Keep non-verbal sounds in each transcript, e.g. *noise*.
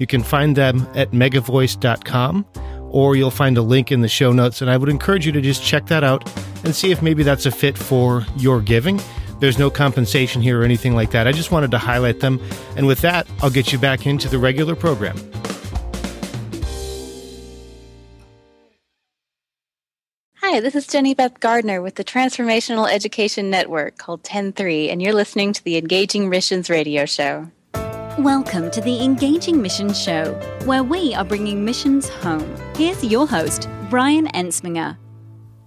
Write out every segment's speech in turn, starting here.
You can find them at megavoice.com or you'll find a link in the show notes. And I would encourage you to just check that out and see if maybe that's a fit for your giving. There's no compensation here or anything like that. I just wanted to highlight them. And with that, I'll get you back into the regular program. Hi, this is Jenny Beth Gardner with the Transformational Education Network called 103, and you're listening to the Engaging Missions Radio Show. Welcome to the Engaging Missions Show, where we are bringing missions home. Here's your host, Brian Ensminger.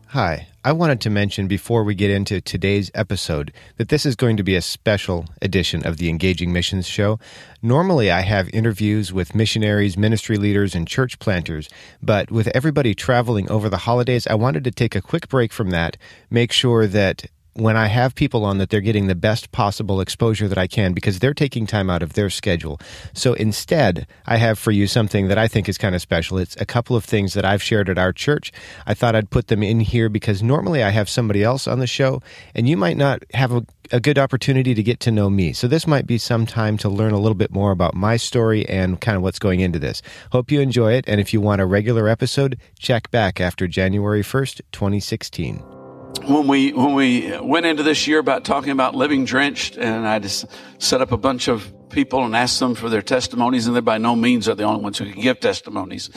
Hi, I wanted to mention before we get into today's episode that this is going to be a special edition of the Engaging Missions Show. Normally, I have interviews with missionaries, ministry leaders, and church planters, but with everybody traveling over the holidays, I wanted to take a quick break from that, make sure that when I have people on that they're getting the best possible exposure that I can because they're taking time out of their schedule. So instead, I have for you something that I think is kind of special. It's a couple of things that I've shared at our church. I thought I'd put them in here because normally I have somebody else on the show and you might not have a, a good opportunity to get to know me. So this might be some time to learn a little bit more about my story and kind of what's going into this. Hope you enjoy it. And if you want a regular episode, check back after January 1st, 2016 when we when we went into this year about talking about living drenched, and I just set up a bunch of people and asked them for their testimonies, and they by no means are the only ones who can give testimonies.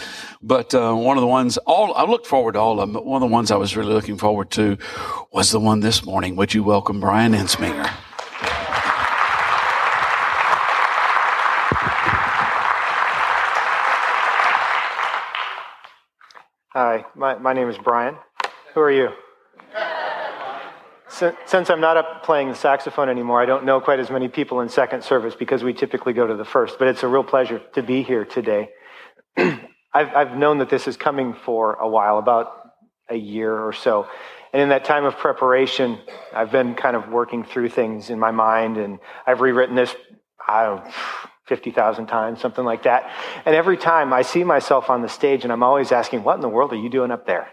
But uh, one of the ones, all I looked forward to all of them, but one of the ones I was really looking forward to was the one this morning. Would you welcome Brian Ensminger? Hi, my, my name is Brian. Who are you? Since I'm not up playing the saxophone anymore, I don't know quite as many people in second service because we typically go to the first, but it's a real pleasure to be here today. *clears throat* I've, I've known that this is coming for a while, about a year or so. And in that time of preparation, I've been kind of working through things in my mind, and I've rewritten this, I don't know, 50,000 times, something like that. And every time I see myself on the stage, and I'm always asking, What in the world are you doing up there?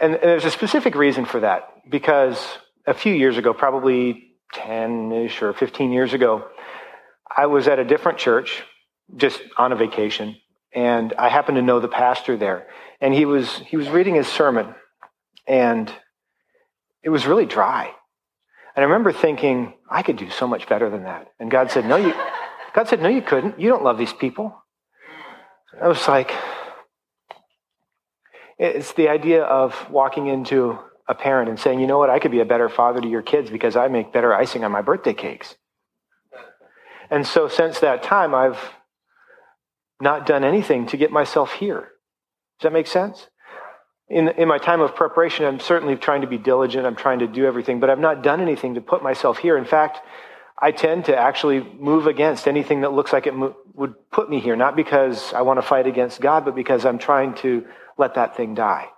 And, and there's a specific reason for that because a few years ago, probably 10 ish or 15 years ago, I was at a different church just on a vacation and I happened to know the pastor there and he was he was reading his sermon and it was really dry. And I remember thinking, I could do so much better than that. And God said, No, you God said, No, you couldn't. You don't love these people. I was like, it's the idea of walking into a parent and saying, you know what, I could be a better father to your kids because I make better icing on my birthday cakes. And so since that time, I've not done anything to get myself here. Does that make sense? In, in my time of preparation, I'm certainly trying to be diligent. I'm trying to do everything, but I've not done anything to put myself here. In fact, I tend to actually move against anything that looks like it mo- would put me here, not because I want to fight against God, but because I'm trying to let that thing die.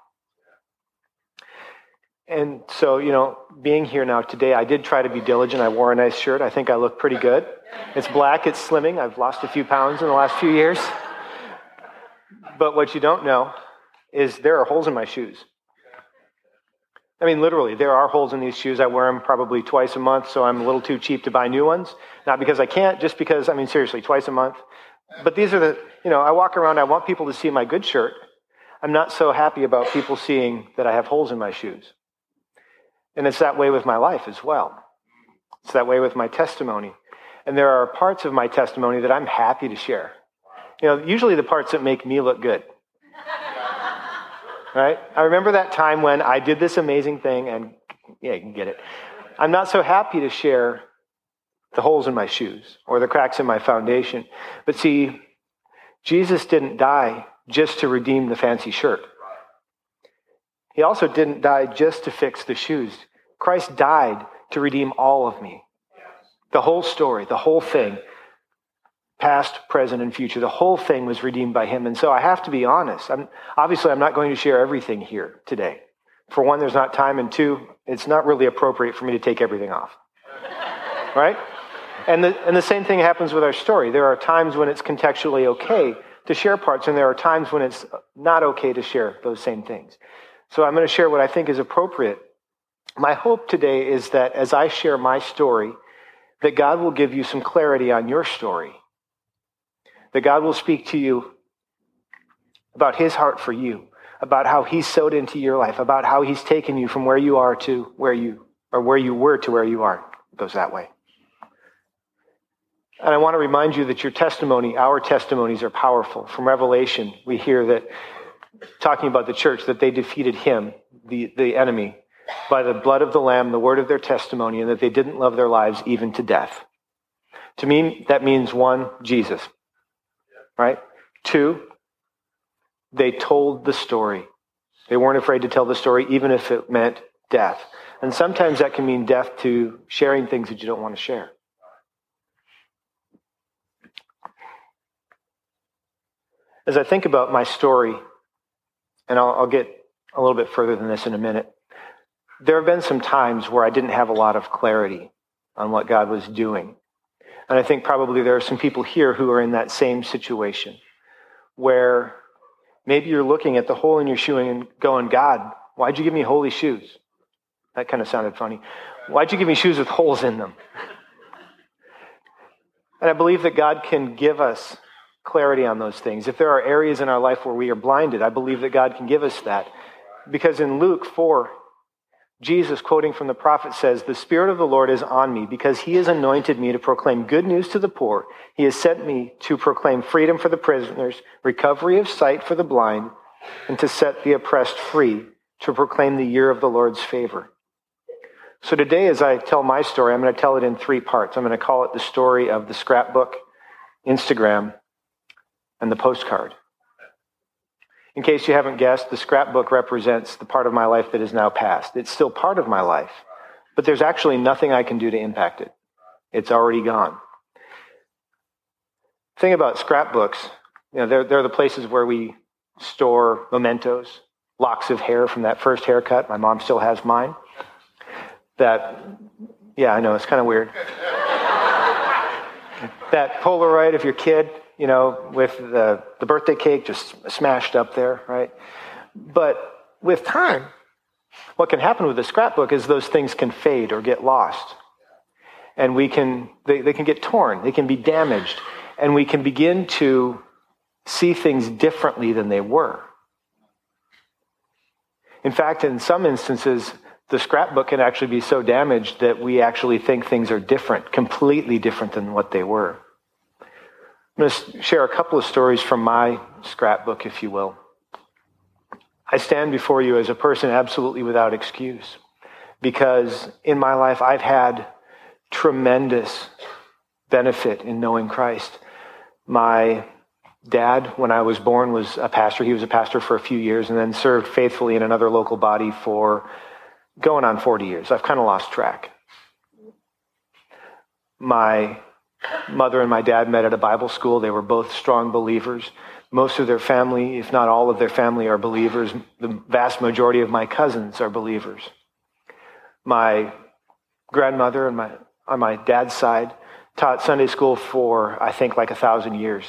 And so, you know, being here now today, I did try to be diligent. I wore a nice shirt. I think I look pretty good. It's black, it's slimming. I've lost a few pounds in the last few years. But what you don't know is there are holes in my shoes. I mean, literally, there are holes in these shoes. I wear them probably twice a month, so I'm a little too cheap to buy new ones. Not because I can't, just because, I mean, seriously, twice a month. But these are the, you know, I walk around, I want people to see my good shirt. I'm not so happy about people seeing that I have holes in my shoes. And it's that way with my life as well. It's that way with my testimony. And there are parts of my testimony that I'm happy to share. You know, usually the parts that make me look good. *laughs* Right? I remember that time when I did this amazing thing, and yeah, you can get it. I'm not so happy to share the holes in my shoes or the cracks in my foundation. But see, Jesus didn't die just to redeem the fancy shirt. He also didn't die just to fix the shoes. Christ died to redeem all of me. The whole story, the whole thing. past, present, and future. The whole thing was redeemed by him. And so I have to be honest. I'm, obviously, I'm not going to share everything here today. For one, there's not time, and two, it's not really appropriate for me to take everything off. right? And the, and the same thing happens with our story. There are times when it's contextually okay to share parts, and there are times when it's not okay to share those same things. So I'm going to share what I think is appropriate. My hope today is that as I share my story, that God will give you some clarity on your story. That God will speak to you about his heart for you, about how he's sowed into your life, about how he's taken you from where you are to where you, or where you were to where you are. It goes that way. And I want to remind you that your testimony, our testimonies are powerful. From Revelation, we hear that, talking about the church, that they defeated him, the, the enemy, by the blood of the Lamb, the word of their testimony, and that they didn't love their lives even to death. To me, that means one, Jesus. Right? Two, they told the story. They weren't afraid to tell the story, even if it meant death. And sometimes that can mean death to sharing things that you don't want to share. As I think about my story, and I'll, I'll, get a little bit further than this in a minute, there have been some times where I didn't have a lot of clarity on what God was doing. And I think probably there are some people here who are in that same situation where maybe you're looking at the hole in your shoe and going, God, why'd you give me holy shoes? That kind of sounded funny. Why'd you give me shoes with holes in them? And I believe that God can give us clarity on those things. If there are areas in our life where we are blinded, I believe that God can give us that. Because in Luke 4, Jesus, quoting from the prophet, says, The Spirit of the Lord is on me because he has anointed me to proclaim good news to the poor. He has sent me to proclaim freedom for the prisoners, recovery of sight for the blind, and to set the oppressed free, to proclaim the year of the Lord's favor. So today, as I tell my story, I'm going to tell it in three parts. I'm going to call it the story of the scrapbook, Instagram, and the postcard. In case you haven't guessed, the scrapbook represents the part of my life that is now past. It's still part of my life, but there's actually nothing I can do to impact it. It's already gone. Thing about scrapbooks, you know, they're, they're the places where we store mementos, locks of hair from that first haircut. My mom still has mine. That, yeah, I know, it's kind of weird. *laughs* that Polaroid of your kid you know, with the, the birthday cake just smashed up there, right? But with time, what can happen with a scrapbook is those things can fade or get lost. And we can, they, they can get torn, they can be damaged, and we can begin to see things differently than they were. In fact, in some instances, the scrapbook can actually be so damaged that we actually think things are different, completely different than what they were. I'm going to share a couple of stories from my scrapbook, if you will. I stand before you as a person absolutely without excuse because in my life I've had tremendous benefit in knowing Christ. My dad, when I was born, was a pastor. He was a pastor for a few years and then served faithfully in another local body for going on 40 years. I've kind of lost track. My mother and my dad met at a Bible school. They were both strong believers. Most of their family, if not all of their family, are believers. The vast majority of my cousins are believers. My grandmother and my, on my dad's side taught Sunday school for, I think, like a thousand years.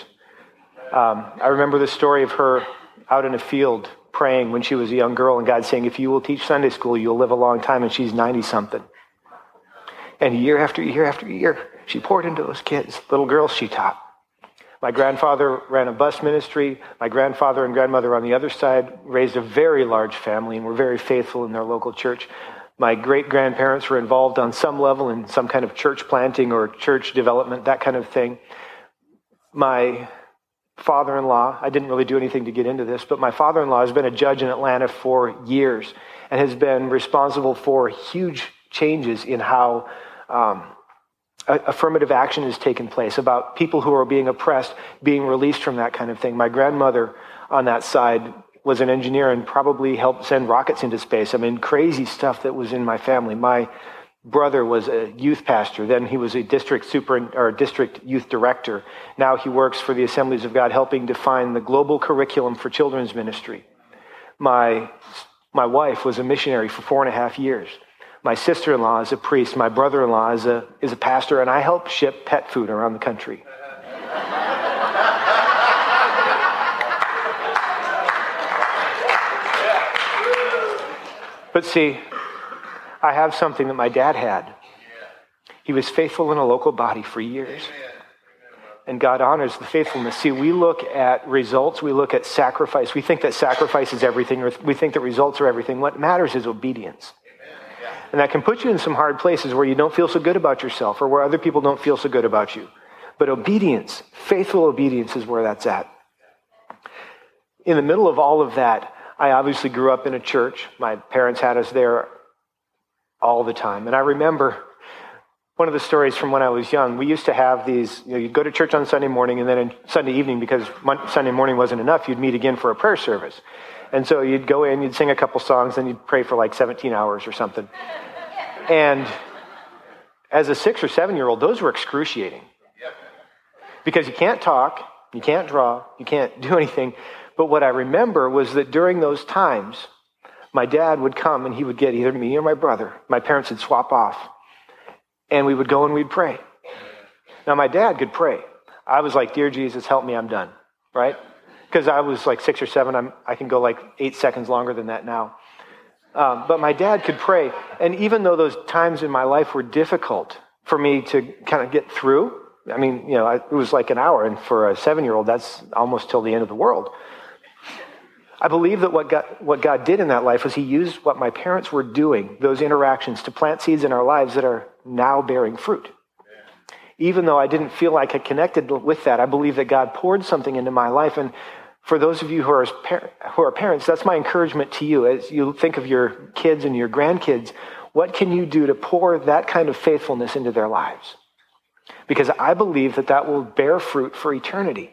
Um, I remember the story of her out in a field praying when she was a young girl, and God saying, If you will teach Sunday school, you'll live a long time, and she's 90 something. And year after year after year, she poured into those kids, little girls she taught. My grandfather ran a bus ministry. My grandfather and grandmother on the other side raised a very large family and were very faithful in their local church. My great grandparents were involved on some level in some kind of church planting or church development, that kind of thing. My father in law, I didn't really do anything to get into this, but my father in law has been a judge in Atlanta for years and has been responsible for huge changes in how um, affirmative action has taken place, about people who are being oppressed being released from that kind of thing. My grandmother on that side was an engineer and probably helped send rockets into space. I mean, crazy stuff that was in my family. My brother was a youth pastor. Then he was a district super or district youth director. Now he works for the Assemblies of God, helping define the global curriculum for children's ministry. My, my wife was a missionary for four and a half years. My sister in law is a priest. My brother in law is a, is a pastor, and I help ship pet food around the country. but see, I have something that my dad had. He was faithful in a local body for years. And God honors the faithfulness. See, we look at results, we look at sacrifice. We think that sacrifice is everything, or we think that results are everything. What matters is obedience. And that can put you in some hard places where you don't feel so good about yourself or where other people don't feel so good about you. But obedience, faithful obedience, is where that's at. In the middle of all of that, I obviously grew up in a church. My parents had us there all the time. And I remember one of the stories from when I was young. We used to have these, you know, you'd go to church on Sunday morning, and then on Sunday evening, because Sunday morning wasn't enough, you'd meet again for a prayer service. And so you'd go in, you'd sing a couple songs, and you'd pray for like 17 hours or something. And as a six or seven year old, those were excruciating. Because you can't talk, you can't draw, you can't do *laughs* anything. But what I remember was that during those times, my dad would come and he would get either me or my brother. My parents would swap off. And we would go and we'd pray. Now, my dad could pray. I was like, Dear Jesus, help me, I'm done, right? Because I was like six or seven. I'm, I can go like eight seconds longer than that now. Um, but my dad could pray. And even though those times in my life were difficult for me to kind of get through, I mean, you know, it was like an hour. And for a seven year old, that's almost till the end of the world. I believe that what God, what God did in that life was He used what my parents were doing, those interactions, to plant seeds in our lives that are now bearing fruit. Even though I didn't feel like I connected with that, I believe that God poured something into my life. And for those of you who are, who are parents, that's my encouragement to you as you think of your kids and your grandkids. What can you do to pour that kind of faithfulness into their lives? Because I believe that that will bear fruit for eternity.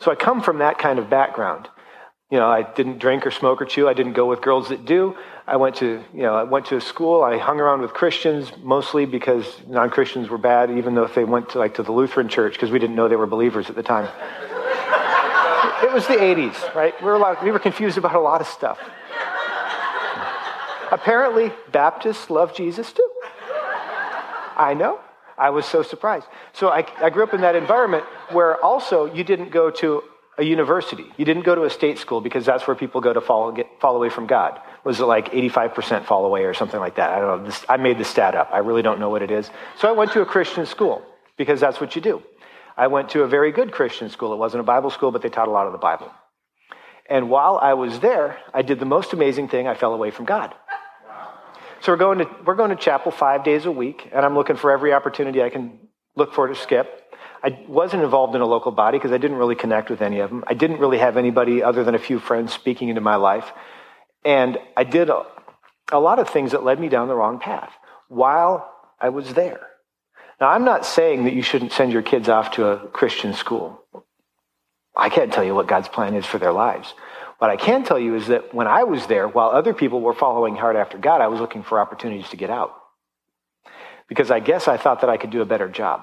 So I come from that kind of background. You know, I didn't drink or smoke or chew. I didn't go with girls that do. I went to, you know, I went to a school. I hung around with Christians mostly because non-Christians were bad, even though if they went to like to the Lutheran church because we didn't know they were believers at the time. Was the 80s, right? We were, we were confused about a lot of stuff. Apparently, Baptists love Jesus too. I know. I was so surprised. So I, I grew up in that environment where also you didn't go to a university. You didn't go to a state school because that's where people go to fall, get, fall away from God. Was it like 85% fall away or something like that? I don't know. This, I made the stat up. I really don't know what it is. So I went to a Christian school because that's what you do. I went to a very good Christian school. It wasn't a Bible school, but they taught a lot of the Bible. And while I was there, I did the most amazing thing. I fell away from God. So we're going to, we're going to chapel five days a week, and I'm looking for every opportunity I can look for to skip. I wasn't involved in a local body because I didn't really connect with any of them. I didn't really have anybody other than a few friends speaking into my life. And I did a, a lot of things that led me down the wrong path while I was there. Now, I'm not saying that you shouldn't send your kids off to a Christian school. I can't tell you what God's plan is for their lives. What I can tell you is that when I was there, while other people were following hard after God, I was looking for opportunities to get out. Because I guess I thought that I could do a better job.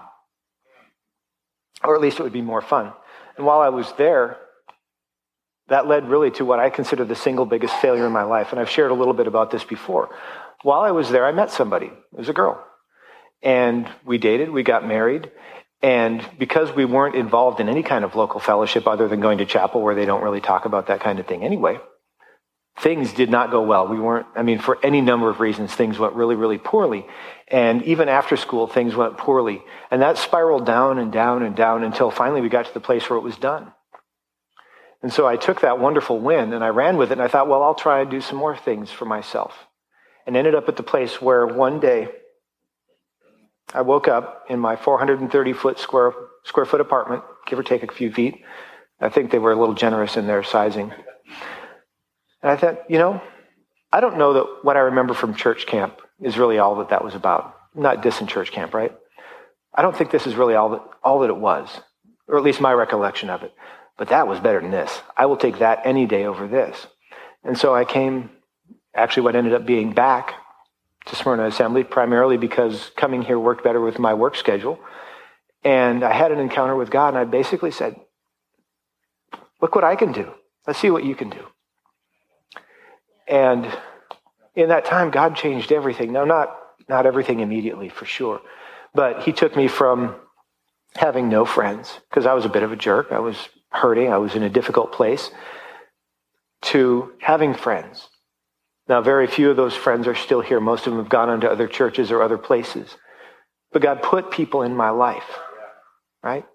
Or at least it would be more fun. And while I was there, that led really to what I consider the single biggest failure in my life. And I've shared a little bit about this before. While I was there, I met somebody. It was a girl. And we dated, we got married, and because we weren't involved in any kind of local fellowship other than going to chapel where they don't really talk about that kind of thing anyway, things did not go well. We weren't, I mean, for any number of reasons, things went really, really poorly. And even after school, things went poorly. And that spiraled down and down and down until finally we got to the place where it was done. And so I took that wonderful win and I ran with it and I thought, well, I'll try and do some more things for myself. And ended up at the place where one day I woke up in my 430 foot square, square foot apartment, give or take a few feet. I think they were a little generous in their sizing. And I thought, you know, I don't know that what I remember from church camp is really all that that was about. not dissing church camp, right? I don't think this is really all that, all that it was, or at least my recollection of it. But that was better than this. I will take that any day over this. And so I came, actually, what ended up being back to Smyrna Assembly, primarily because coming here worked better with my work schedule. And I had an encounter with God, and I basically said, Look what I can do. Let's see what you can do. And in that time, God changed everything. Now, not, not everything immediately, for sure, but He took me from having no friends, because I was a bit of a jerk. I was hurting. I was in a difficult place, to having friends. Now, very few of those friends are still here. Most of them have gone on to other churches or other places. But God put people in my life, right?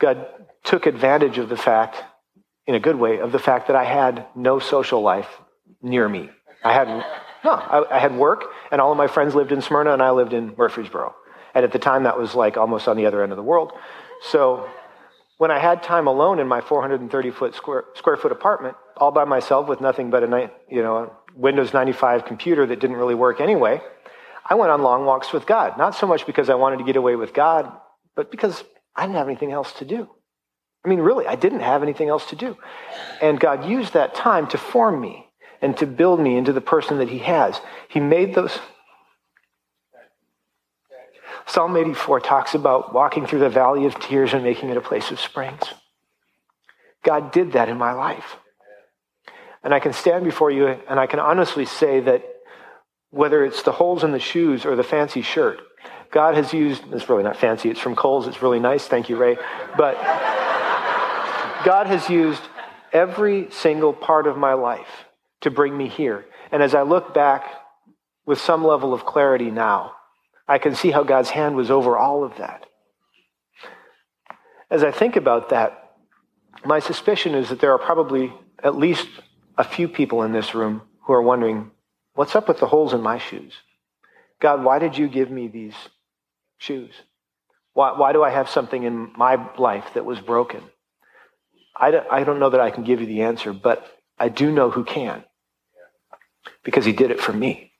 God took advantage of the fact, in a good way, of the fact that I had no social life near me. I had no, I, I, had work, and all of my friends lived in Smyrna, and I lived in Murfreesboro. And at the time, that was like almost on the other end of the world. So when I had time alone in my 430 foot square, square foot apartment, all by myself with nothing but a night, you know Windows 95 computer that didn't really work anyway, I went on long walks with God. Not so much because I wanted to get away with God, but because I didn't have anything else to do. I mean, really, I didn't have anything else to do. And God used that time to form me and to build me into the person that He has. He made those. Psalm 84 talks about walking through the valley of tears and making it a place of springs. God did that in my life. And I can stand before you and I can honestly say that whether it's the holes in the shoes or the fancy shirt, God has used, it's really not fancy, it's from Kohl's, it's really nice, thank you, Ray. But God has used every single part of my life to bring me here. And as I look back with some level of clarity now, I can see how God's hand was over all of that. As I think about that, my suspicion is that there are probably at least a few people in this room who are wondering, what's up with the holes in my shoes? God, why did you give me these shoes? Why, why do I have something in my life that was broken? I don't, I don't know that I can give you the answer, but I do know who can because he did it for me.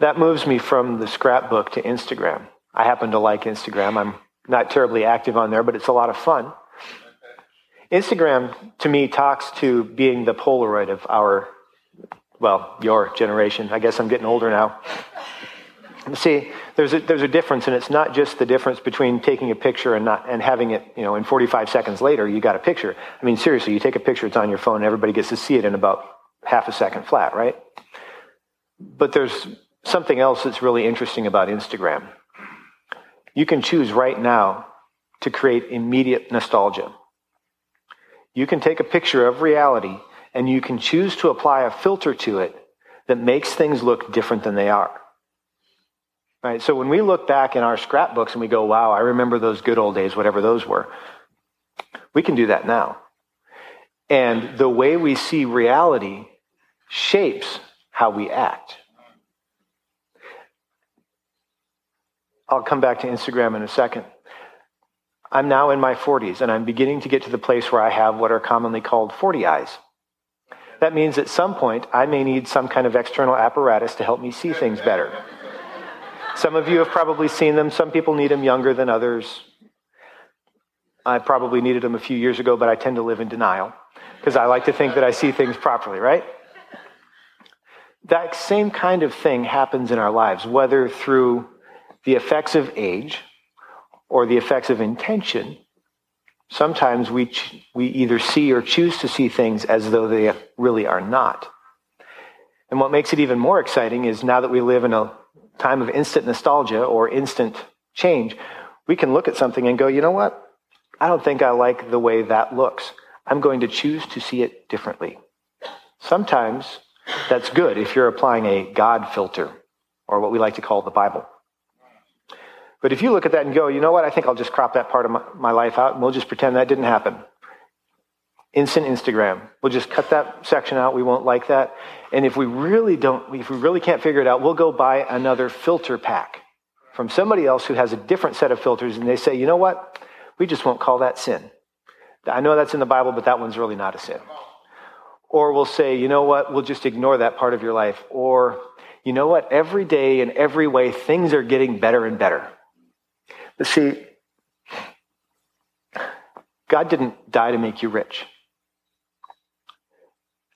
That moves me from the scrapbook to Instagram. I happen to like Instagram. I'm not terribly active on there, but it's a lot of fun. Instagram, to me, talks to being the Polaroid of our, well, your generation. I guess I'm getting older now. See, there's a, there's a difference, and it's not just the difference between taking a picture and not and having it, you know, in 45 seconds later, you got a picture. I mean, seriously, you take a picture, it's on your phone, and everybody gets to see it in about half a second flat, right? But there's something else that's really interesting about Instagram. You can choose right now to create immediate nostalgia. You can take a picture of reality and you can choose to apply a filter to it that makes things look different than they are. Right? So when we look back in our scrapbooks and we go, wow, I remember those good old days, whatever those were, we can do that now. And the way we see reality shapes how we act. I'll come back to Instagram in a second. I'm now in my 40s and I'm beginning to get to the place where I have what are commonly called 40 eyes. That means at some point I may need some kind of external apparatus to help me see things better. Some of you have probably seen them. Some people need them younger than others. I probably needed them a few years ago, but I tend to live in denial because I like to think that I see things properly, right? That same kind of thing happens in our lives, whether through the effects of age or the effects of intention. Sometimes we, ch- we either see or choose to see things as though they really are not. And what makes it even more exciting is now that we live in a time of instant nostalgia or instant change, we can look at something and go, you know what? I don't think I like the way that looks. I'm going to choose to see it differently. Sometimes that's good if you're applying a God filter or what we like to call the Bible. But if you look at that and go, you know what? I think I'll just crop that part of my, my life out and we'll just pretend that didn't happen. Instant Instagram. We'll just cut that section out. We won't like that. And if we really don't, if we really can't figure it out, we'll go buy another filter pack from somebody else who has a different set of filters. And they say, you know what? We just won't call that sin. I know that's in the Bible, but that one's really not a sin. Or we'll say, you know what? We'll just ignore that part of your life. Or, you know what? Every day in every way, things are getting better and better. See, God didn't die to make you rich.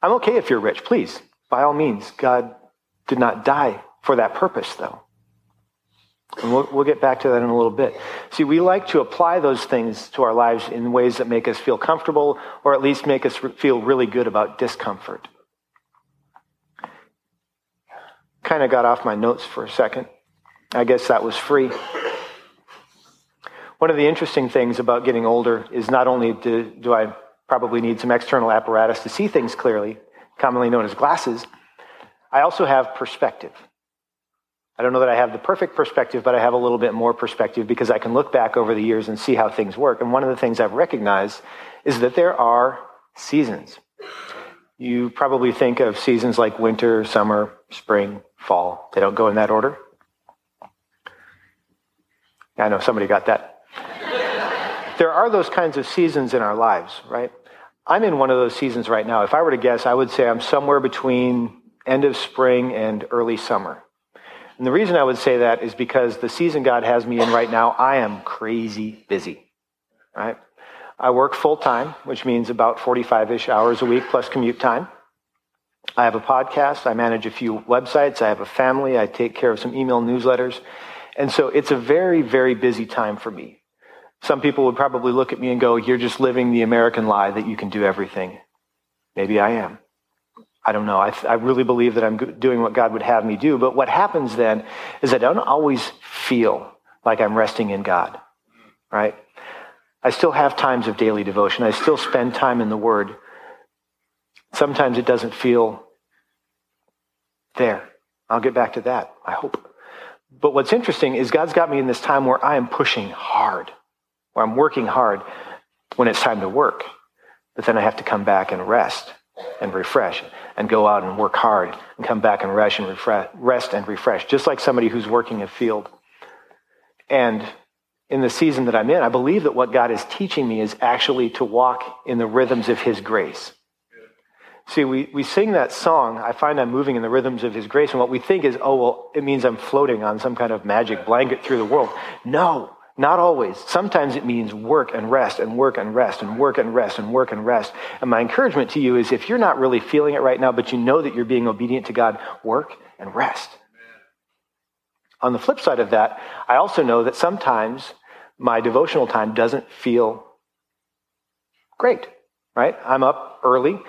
I'm okay if you're rich, please. By all means, God did not die for that purpose, though. And we'll, we'll get back to that in a little bit. See, we like to apply those things to our lives in ways that make us feel comfortable or at least make us feel really good about discomfort. Kind of got off my notes for a second. I guess that was free. One of the interesting things about getting older is not only do, do I probably need some external apparatus to see things clearly, commonly known as glasses, I also have perspective. I don't know that I have the perfect perspective, but I have a little bit more perspective because I can look back over the years and see how things work. And one of the things I've recognized is that there are seasons. You probably think of seasons like winter, summer, spring, fall. They don't go in that order. I know somebody got that. There are those kinds of seasons in our lives, right? I'm in one of those seasons right now. If I were to guess, I would say I'm somewhere between end of spring and early summer. And the reason I would say that is because the season God has me in right now, I am crazy busy. Right? I work full time, which means about 45 ish hours a week plus commute time. I have a podcast. I manage a few websites. I have a family. I take care of some email newsletters. And so it's a very, very busy time for me. Some people would probably look at me and go, You're just living the American lie that you can do everything. Maybe I am. I don't know. I, I really believe that I'm doing what God would have me do. But what happens then is I don't always feel like I'm resting in God, right? I still have times of daily devotion. I still spend time in the Word. Sometimes it doesn't feel there. I'll get back to that, I hope. But what's interesting is God's got me in this time where I am pushing hard, where I'm working hard when it's time to work. But then I have to come back and rest and refresh and go out and work hard and come back and rest and refresh, rest and refresh, just like somebody who's working a field. And in the season that I'm in, I believe that what God is teaching me is actually to walk in the rhythms of His grace. See, we, we sing that song, I find I'm moving in the rhythms of His grace, and what we think is, oh, well, it means I'm floating on some kind of magic blanket through the world. No, not always. Sometimes it means work and rest and work and rest and work and rest and work and rest. And my encouragement to you is if you're not really feeling it right now, but you know that you're being obedient to God, work and rest. On the flip side of that, I also know that sometimes my devotional time doesn't feel great, right? I'm up early.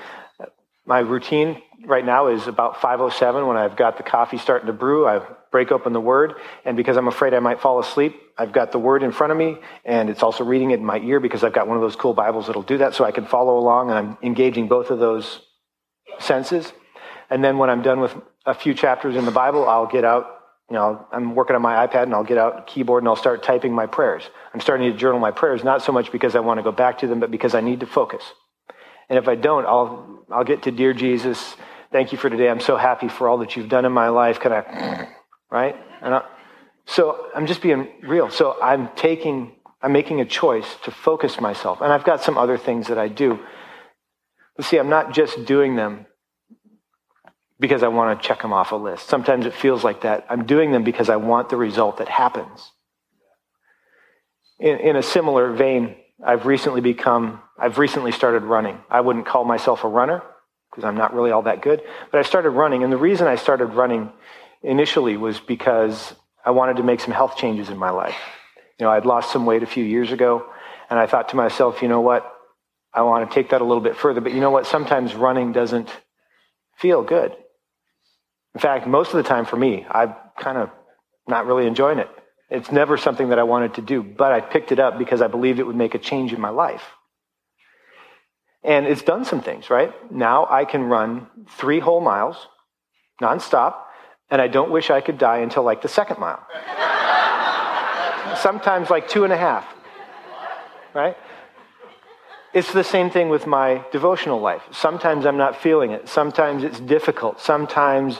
My routine right now is about 5:07 when I've got the coffee starting to brew. I break open the word, and because I'm afraid I might fall asleep, I've got the word in front of me, and it's also reading it in my ear because I've got one of those cool Bibles that'll do that, so I can follow along, and I'm engaging both of those senses. And then when I'm done with a few chapters in the Bible, I'll get out. You know, I'm working on my iPad, and I'll get out a keyboard and I'll start typing my prayers. I'm starting to journal my prayers, not so much because I want to go back to them, but because I need to focus. And if I don't, I'll I'll get to dear Jesus. Thank you for today. I'm so happy for all that you've done in my life. Can I *clears throat* right? And I, so I'm just being real. So I'm taking, I'm making a choice to focus myself. And I've got some other things that I do. But see, I'm not just doing them because I want to check them off a list. Sometimes it feels like that. I'm doing them because I want the result that happens. In, in a similar vein, I've recently become, I've recently started running. I wouldn't call myself a runner because I'm not really all that good, but I started running. And the reason I started running initially was because I wanted to make some health changes in my life. You know, I'd lost some weight a few years ago, and I thought to myself, you know what? I want to take that a little bit further. But you know what? Sometimes running doesn't feel good. In fact, most of the time for me, I'm kind of not really enjoying it. It's never something that I wanted to do, but I picked it up because I believed it would make a change in my life. And it's done some things, right? Now I can run three whole miles nonstop and I don't wish I could die until like the second mile. Sometimes like two and a half. Right? It's the same thing with my devotional life. Sometimes I'm not feeling it. Sometimes it's difficult. Sometimes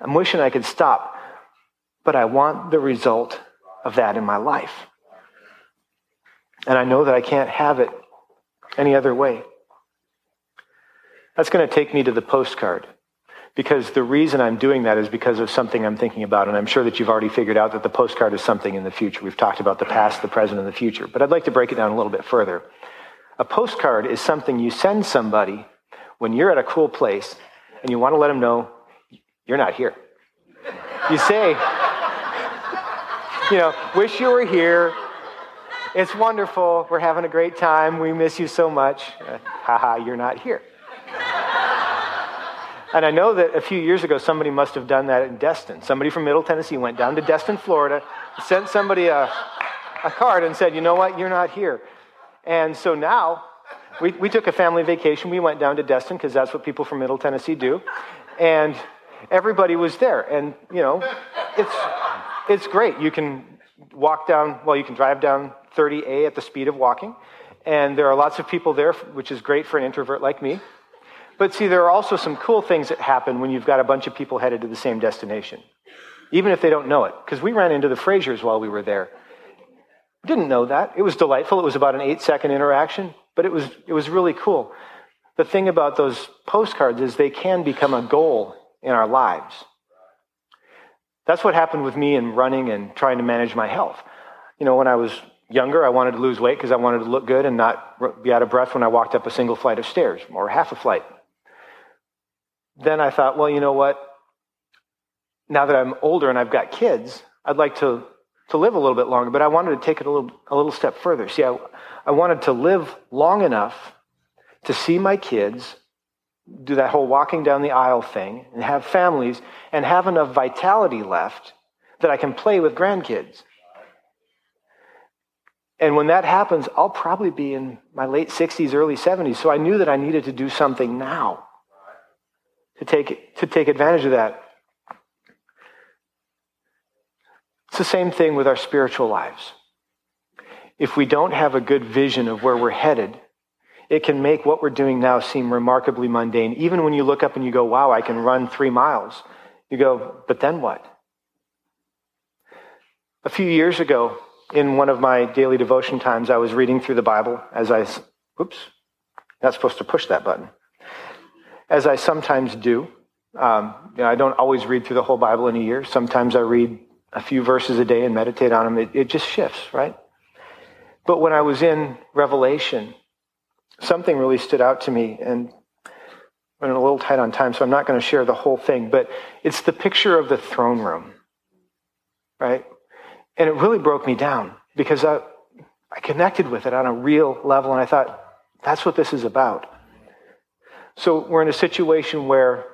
I'm wishing I could stop. But I want the result of that in my life. And I know that I can't have it any other way. That's going to take me to the postcard. Because the reason I'm doing that is because of something I'm thinking about. And I'm sure that you've already figured out that the postcard is something in the future. We've talked about the past, the present, and the future. But I'd like to break it down a little bit further. A postcard is something you send somebody when you're at a cool place and you want to let them know You're not here. You say, you know, wish you were here. It's wonderful. We're having a great time. We miss you so much. Uh, haha, you're not here. And I know that a few years ago, somebody must have done that in Destin. Somebody from Middle Tennessee went down to Destin, Florida, sent somebody a, a card and said, You know what? You're not here. And so now we, we took a family vacation. We went down to Destin because that's what people from Middle Tennessee do. And everybody was there. And, you know, it's, it's great. You can walk down, well, you can drive down 30A at the speed of walking. And there are lots of people there, which is great for an introvert like me. But see, there are also some cool things that happen when you've got a bunch of people headed to the same destination, even if they don't know it. Because we ran into the Frasers while we were there. Didn't know that. It was delightful. It was about an eight second interaction, but it was, it was really cool. The thing about those postcards is they can become a goal in our lives. That's what happened with me in running and trying to manage my health. You know, when I was younger, I wanted to lose weight because I wanted to look good and not be out of breath when I walked up a single flight of stairs or half a flight then I thought, well, you know what? Now that I'm older and I've got kids, I'd like to, to live a little bit longer, but I wanted to take it a little, a little step further. See, I, I wanted to live long enough to see my kids do that whole walking down the aisle thing and have families and have enough vitality left that I can play with grandkids. And when that happens, I'll probably be in my late 60s, early 70s. So I knew that I needed to do something now to take, to take advantage of that. It's the same thing with our spiritual lives. If we don't have a good vision of where we're headed, it can make what we're doing now seem remarkably mundane. Even when you look up and you go, wow, I can run three miles, you go, but then what? A few years ago, in one of my daily devotion times, I was reading through the Bible as I, oops, not supposed to push that button as I sometimes do. Um, you know, I don't always read through the whole Bible in a year. Sometimes I read a few verses a day and meditate on them. It, it just shifts, right? But when I was in Revelation, something really stood out to me, and I'm a little tight on time, so I'm not going to share the whole thing, but it's the picture of the throne room, right? And it really broke me down because I, I connected with it on a real level, and I thought, that's what this is about. So we're in a situation where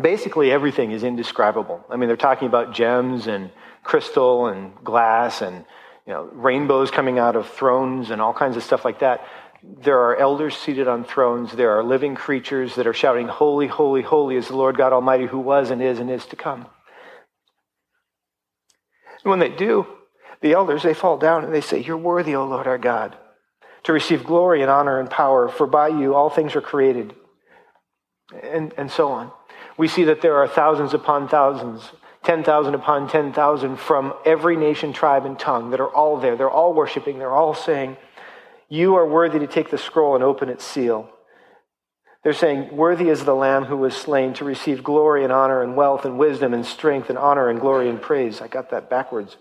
basically everything is indescribable. I mean, they're talking about gems and crystal and glass and you know, rainbows coming out of thrones and all kinds of stuff like that. There are elders seated on thrones. There are living creatures that are shouting, Holy, holy, holy is the Lord God Almighty who was and is and is to come. And when they do, the elders, they fall down and they say, You're worthy, O Lord our God to receive glory and honor and power, for by you all things are created, and, and so on. We see that there are thousands upon thousands, 10,000 upon 10,000 from every nation, tribe, and tongue that are all there. They're all worshiping, they're all saying, You are worthy to take the scroll and open its seal. They're saying, Worthy is the Lamb who was slain to receive glory and honor and wealth and wisdom and strength and honor and glory and praise. I got that backwards.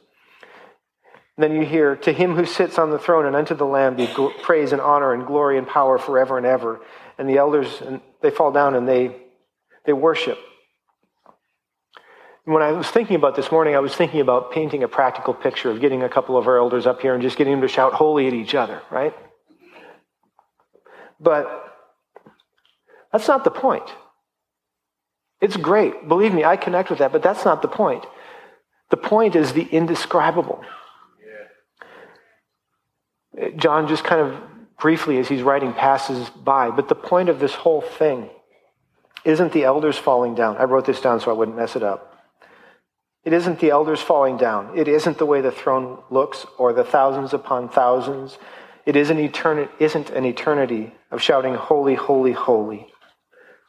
Then you hear, To him who sits on the throne and unto the Lamb be praise and honor and glory and power forever and ever. And the elders, and they fall down and they, they worship. when I was thinking about this morning, I was thinking about painting a practical picture of getting a couple of our elders up here and just getting them to shout holy at each other, right? But that's not the point. It's great. Believe me, I connect with that, but that's not the point. The point is the indescribable. John just kind of briefly, as he's writing, passes by. But the point of this whole thing isn't the elders falling down. I wrote this down so I wouldn't mess it up. It isn't the elders falling down. It isn't the way the throne looks or the thousands upon thousands. It isn't, etern- isn't an eternity of shouting, Holy, holy, holy.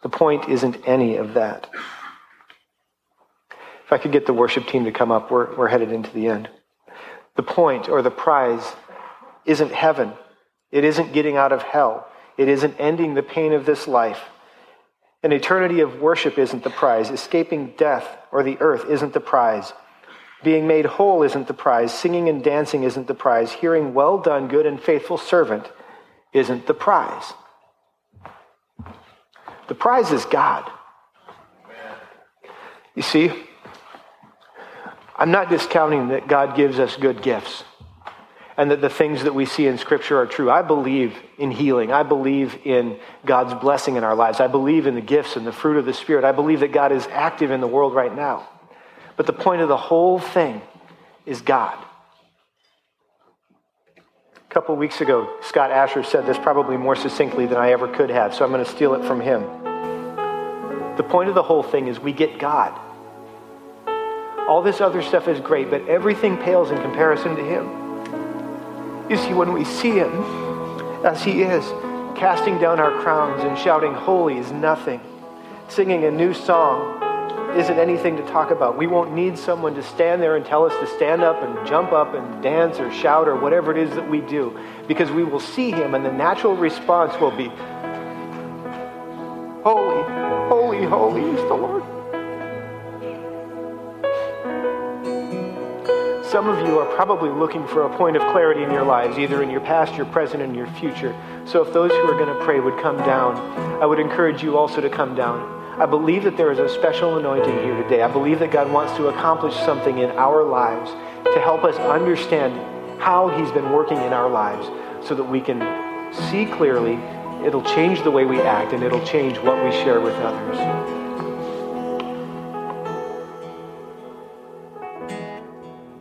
The point isn't any of that. If I could get the worship team to come up, we're, we're headed into the end. The point or the prize isn't heaven. It isn't getting out of hell. It isn't ending the pain of this life. An eternity of worship isn't the prize. Escaping death or the earth isn't the prize. Being made whole isn't the prize. Singing and dancing isn't the prize. Hearing, well done, good and faithful servant, isn't the prize. The prize is God. You see, I'm not discounting that God gives us good gifts and that the things that we see in Scripture are true. I believe in healing. I believe in God's blessing in our lives. I believe in the gifts and the fruit of the Spirit. I believe that God is active in the world right now. But the point of the whole thing is God. A couple weeks ago, Scott Asher said this probably more succinctly than I ever could have, so I'm going to steal it from him. The point of the whole thing is we get God. All this other stuff is great, but everything pales in comparison to Him. You see, when we see him as he is, casting down our crowns and shouting, Holy is nothing, singing a new song isn't anything to talk about. We won't need someone to stand there and tell us to stand up and jump up and dance or shout or whatever it is that we do, because we will see him and the natural response will be, Holy, holy, holy is the Lord. Some of you are probably looking for a point of clarity in your lives, either in your past, your present, and your future. So if those who are going to pray would come down, I would encourage you also to come down. I believe that there is a special anointing here today. I believe that God wants to accomplish something in our lives to help us understand how He's been working in our lives so that we can see clearly. It'll change the way we act and it'll change what we share with others.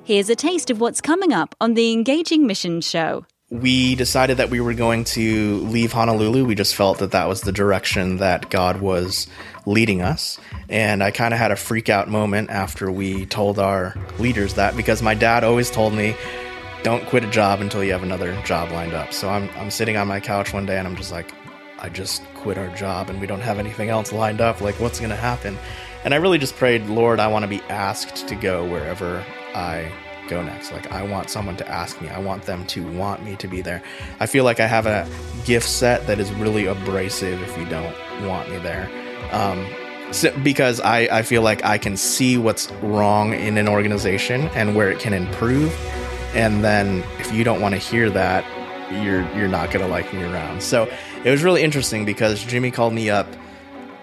Here's a taste of what's coming up on the Engaging Missions Show. We decided that we were going to leave Honolulu. We just felt that that was the direction that God was leading us. And I kind of had a freak out moment after we told our leaders that because my dad always told me, don't quit a job until you have another job lined up. So I'm, I'm sitting on my couch one day and I'm just like, I just quit our job and we don't have anything else lined up. Like, what's going to happen? And I really just prayed, Lord, I want to be asked to go wherever I go next. Like, I want someone to ask me, I want them to want me to be there. I feel like I have a gift set that is really abrasive if you don't want me there. Um, so, because I, I feel like I can see what's wrong in an organization and where it can improve. And then if you don't want to hear that, you're you're not gonna like me around. So it was really interesting because Jimmy called me up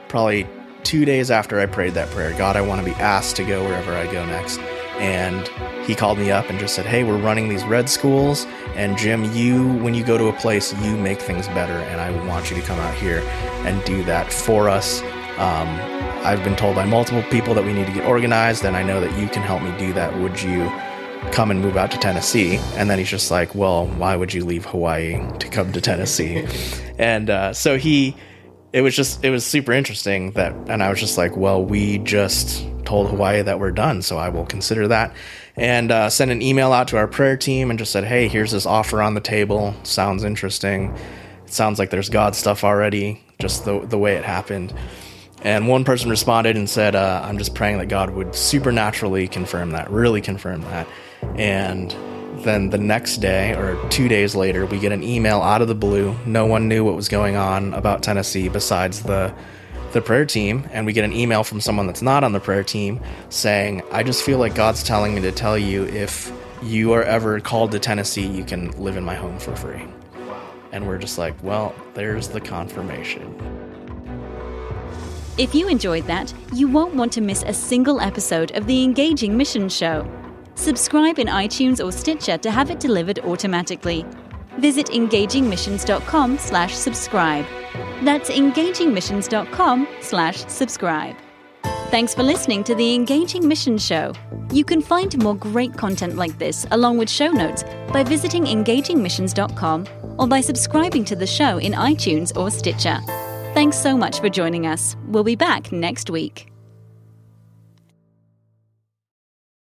probably two days after I prayed that prayer. God, I want to be asked to go wherever I go next and he called me up and just said, "Hey, we're running these red schools, and Jim, you when you go to a place, you make things better, and I want you to come out here and do that for us." Um, I've been told by multiple people that we need to get organized, and I know that you can help me do that. Would you come and move out to Tennessee? And then he's just like, "Well, why would you leave Hawaii to come to Tennessee?" *laughs* and uh, so he, it was just, it was super interesting that, and I was just like, "Well, we just." told Hawaii that we're done, so I will consider that. And uh, sent an email out to our prayer team and just said, hey, here's this offer on the table. Sounds interesting. It sounds like there's God stuff already, just the, the way it happened. And one person responded and said, uh, I'm just praying that God would supernaturally confirm that, really confirm that. And then the next day or two days later, we get an email out of the blue. No one knew what was going on about Tennessee besides the the prayer team and we get an email from someone that's not on the prayer team saying, I just feel like God's telling me to tell you if you are ever called to Tennessee, you can live in my home for free. And we're just like, well, there's the confirmation. If you enjoyed that, you won't want to miss a single episode of the Engaging Mission Show. Subscribe in iTunes or Stitcher to have it delivered automatically. Visit engagingmissions.com slash subscribe. That's engagingmissions.com slash subscribe. Thanks for listening to the Engaging Missions Show. You can find more great content like this, along with show notes, by visiting engagingmissions.com or by subscribing to the show in iTunes or Stitcher. Thanks so much for joining us. We'll be back next week.